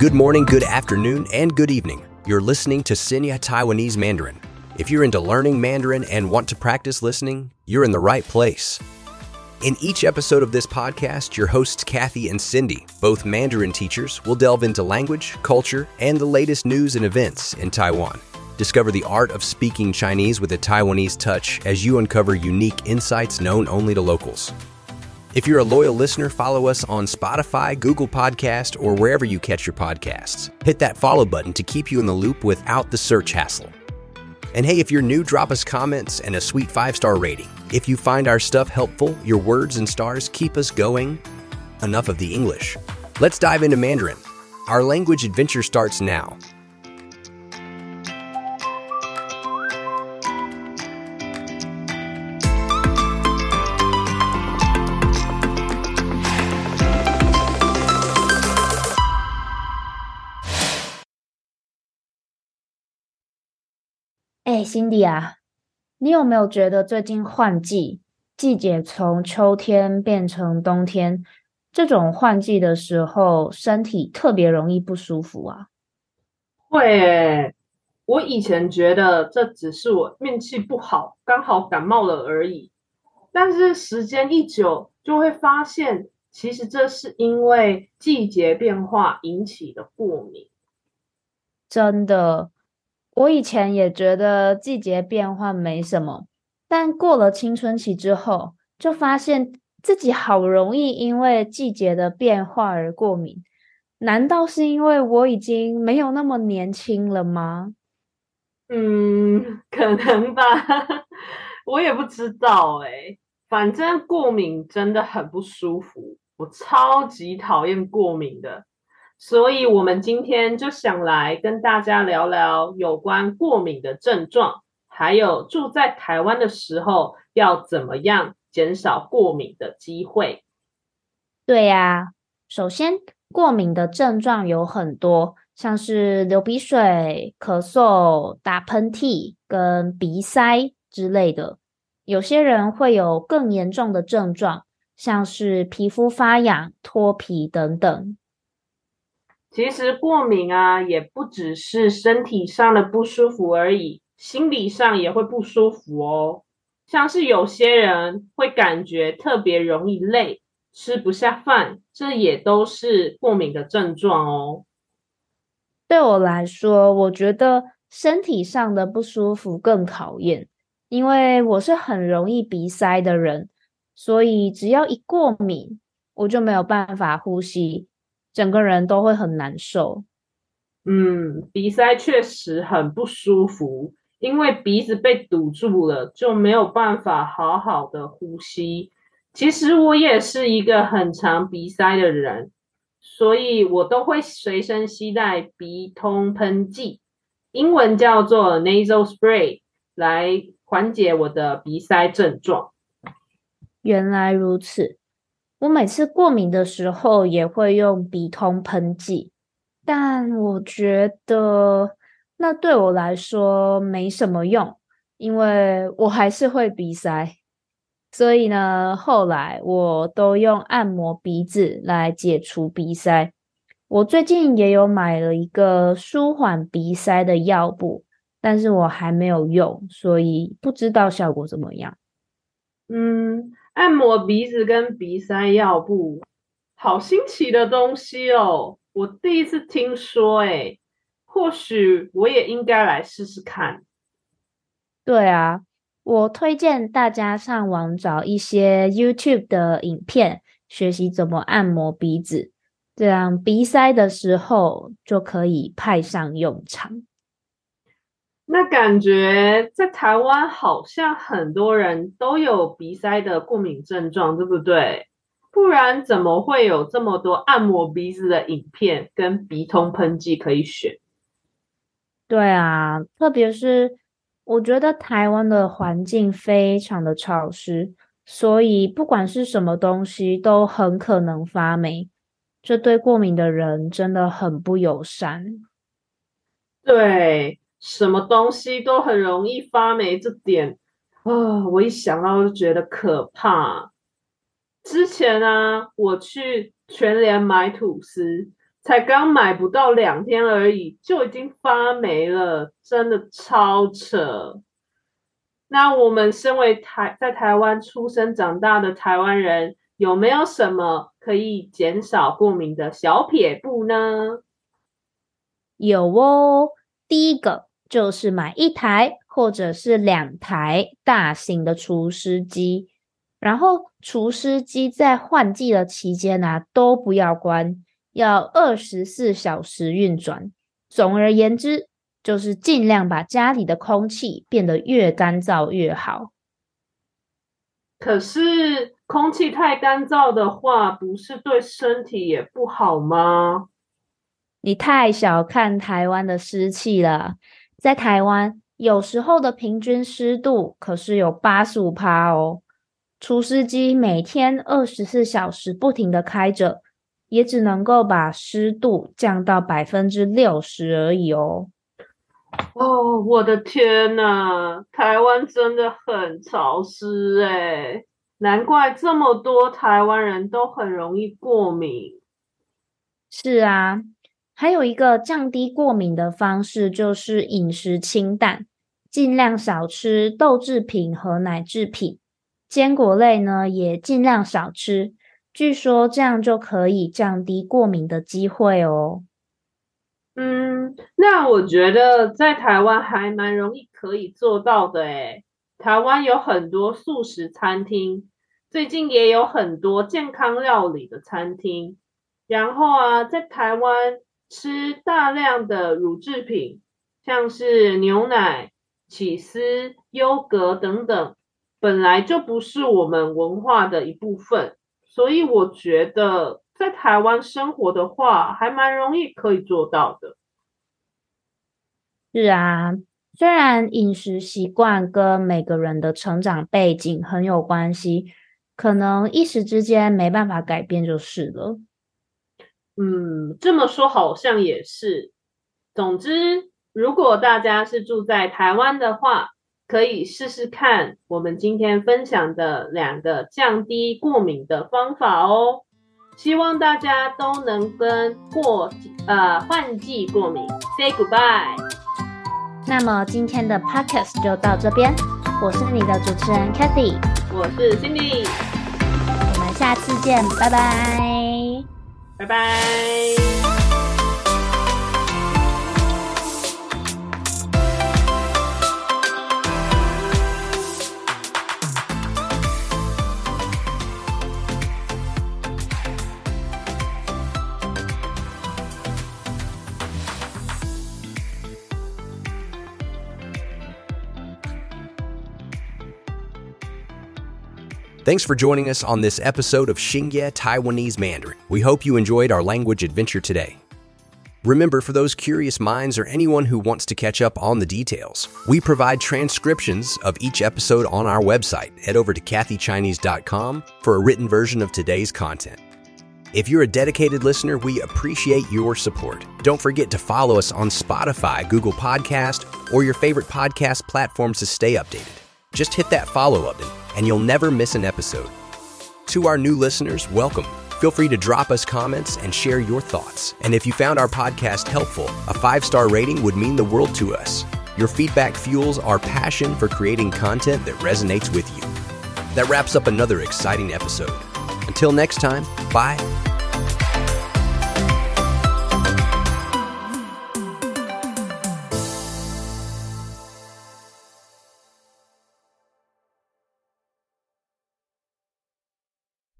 Good morning, good afternoon, and good evening. You're listening to Sinya Taiwanese Mandarin. If you're into learning Mandarin and want to practice listening, you're in the right place. In each episode of this podcast, your hosts Kathy and Cindy, both Mandarin teachers, will delve into language, culture, and the latest news and events in Taiwan. Discover the art of speaking Chinese with a Taiwanese touch as you uncover unique insights known only to locals. If you're a loyal listener, follow us on Spotify, Google Podcast, or wherever you catch your podcasts. Hit that follow button to keep you in the loop without the search hassle. And hey, if you're new, drop us comments and a sweet five star rating. If you find our stuff helpful, your words and stars keep us going. Enough of the English. Let's dive into Mandarin. Our language adventure starts now. 哎，Cindy 啊，你有没有觉得最近换季，季节从秋天变成冬天，这种换季的时候，身体特别容易不舒服啊？会诶，我以前觉得这只是我运气不好，刚好感冒了而已。但是时间一久，就会发现，其实这是因为季节变化引起的过敏。真的。我以前也觉得季节变换没什么，但过了青春期之后，就发现自己好容易因为季节的变化而过敏。难道是因为我已经没有那么年轻了吗？嗯，可能吧，我也不知道哎。反正过敏真的很不舒服，我超级讨厌过敏的。所以，我们今天就想来跟大家聊聊有关过敏的症状，还有住在台湾的时候要怎么样减少过敏的机会。对呀，首先，过敏的症状有很多，像是流鼻水、咳嗽、打喷嚏跟鼻塞之类的。有些人会有更严重的症状，像是皮肤发痒、脱皮等等。其实过敏啊，也不只是身体上的不舒服而已，心理上也会不舒服哦。像是有些人会感觉特别容易累，吃不下饭，这也都是过敏的症状哦。对我来说，我觉得身体上的不舒服更讨厌，因为我是很容易鼻塞的人，所以只要一过敏，我就没有办法呼吸。整个人都会很难受。嗯，鼻塞确实很不舒服，因为鼻子被堵住了，就没有办法好好的呼吸。其实我也是一个很常鼻塞的人，所以我都会随身携带鼻通喷剂，英文叫做 nasal spray，来缓解我的鼻塞症状。原来如此。我每次过敏的时候也会用鼻通喷剂，但我觉得那对我来说没什么用，因为我还是会鼻塞。所以呢，后来我都用按摩鼻子来解除鼻塞。我最近也有买了一个舒缓鼻塞的药布，但是我还没有用，所以不知道效果怎么样。嗯。按摩鼻子跟鼻塞药布，好新奇的东西哦！我第一次听说，哎，或许我也应该来试试看。对啊，我推荐大家上网找一些 YouTube 的影片，学习怎么按摩鼻子，这样鼻塞的时候就可以派上用场。那感觉在台湾好像很多人都有鼻塞的过敏症状，对不对？不然怎么会有这么多按摩鼻子的影片跟鼻通喷剂可以选？对啊，特别是我觉得台湾的环境非常的潮湿，所以不管是什么东西都很可能发霉，这对过敏的人真的很不友善。对。什么东西都很容易发霉，这点啊，我一想到就觉得可怕。之前啊，我去全联买吐司，才刚买不到两天而已，就已经发霉了，真的超扯。那我们身为台在台湾出生长大的台湾人，有没有什么可以减少过敏的小撇步呢？有哦，第一个就是买一台或者是两台大型的除湿机，然后除湿机在换季的期间呢都不要关。要二十四小时运转。总而言之，就是尽量把家里的空气变得越干燥越好。可是，空气太干燥的话，不是对身体也不好吗？你太小看台湾的湿气了。在台湾，有时候的平均湿度可是有八十五帕哦。除湿机每天二十四小时不停的开着。也只能够把湿度降到百分之六十而已哦。哦，我的天呐，台湾真的很潮湿哎，难怪这么多台湾人都很容易过敏。是啊，还有一个降低过敏的方式就是饮食清淡，尽量少吃豆制品和奶制品，坚果类呢也尽量少吃。据说这样就可以降低过敏的机会哦。嗯，那我觉得在台湾还蛮容易可以做到的诶。台湾有很多素食餐厅，最近也有很多健康料理的餐厅。然后啊，在台湾吃大量的乳制品，像是牛奶、起司、优格等等，本来就不是我们文化的一部分。所以我觉得在台湾生活的话，还蛮容易可以做到的。是啊，虽然饮食习惯跟每个人的成长背景很有关系，可能一时之间没办法改变就是了。嗯，这么说好像也是。总之，如果大家是住在台湾的话，可以试试看我们今天分享的两个降低过敏的方法哦。希望大家都能跟过呃换季过敏 say goodbye。那么今天的 podcast 就到这边，我是你的主持人 Kathy，我是 Cindy，我们下次见，拜拜，拜拜。Thanks for joining us on this episode of Xingye Taiwanese Mandarin. We hope you enjoyed our language adventure today. Remember, for those curious minds or anyone who wants to catch up on the details, we provide transcriptions of each episode on our website. Head over to kathychinese.com for a written version of today's content. If you're a dedicated listener, we appreciate your support. Don't forget to follow us on Spotify, Google Podcast, or your favorite podcast platforms to stay updated. Just hit that follow button and you'll never miss an episode. To our new listeners, welcome. Feel free to drop us comments and share your thoughts. And if you found our podcast helpful, a five star rating would mean the world to us. Your feedback fuels our passion for creating content that resonates with you. That wraps up another exciting episode. Until next time, bye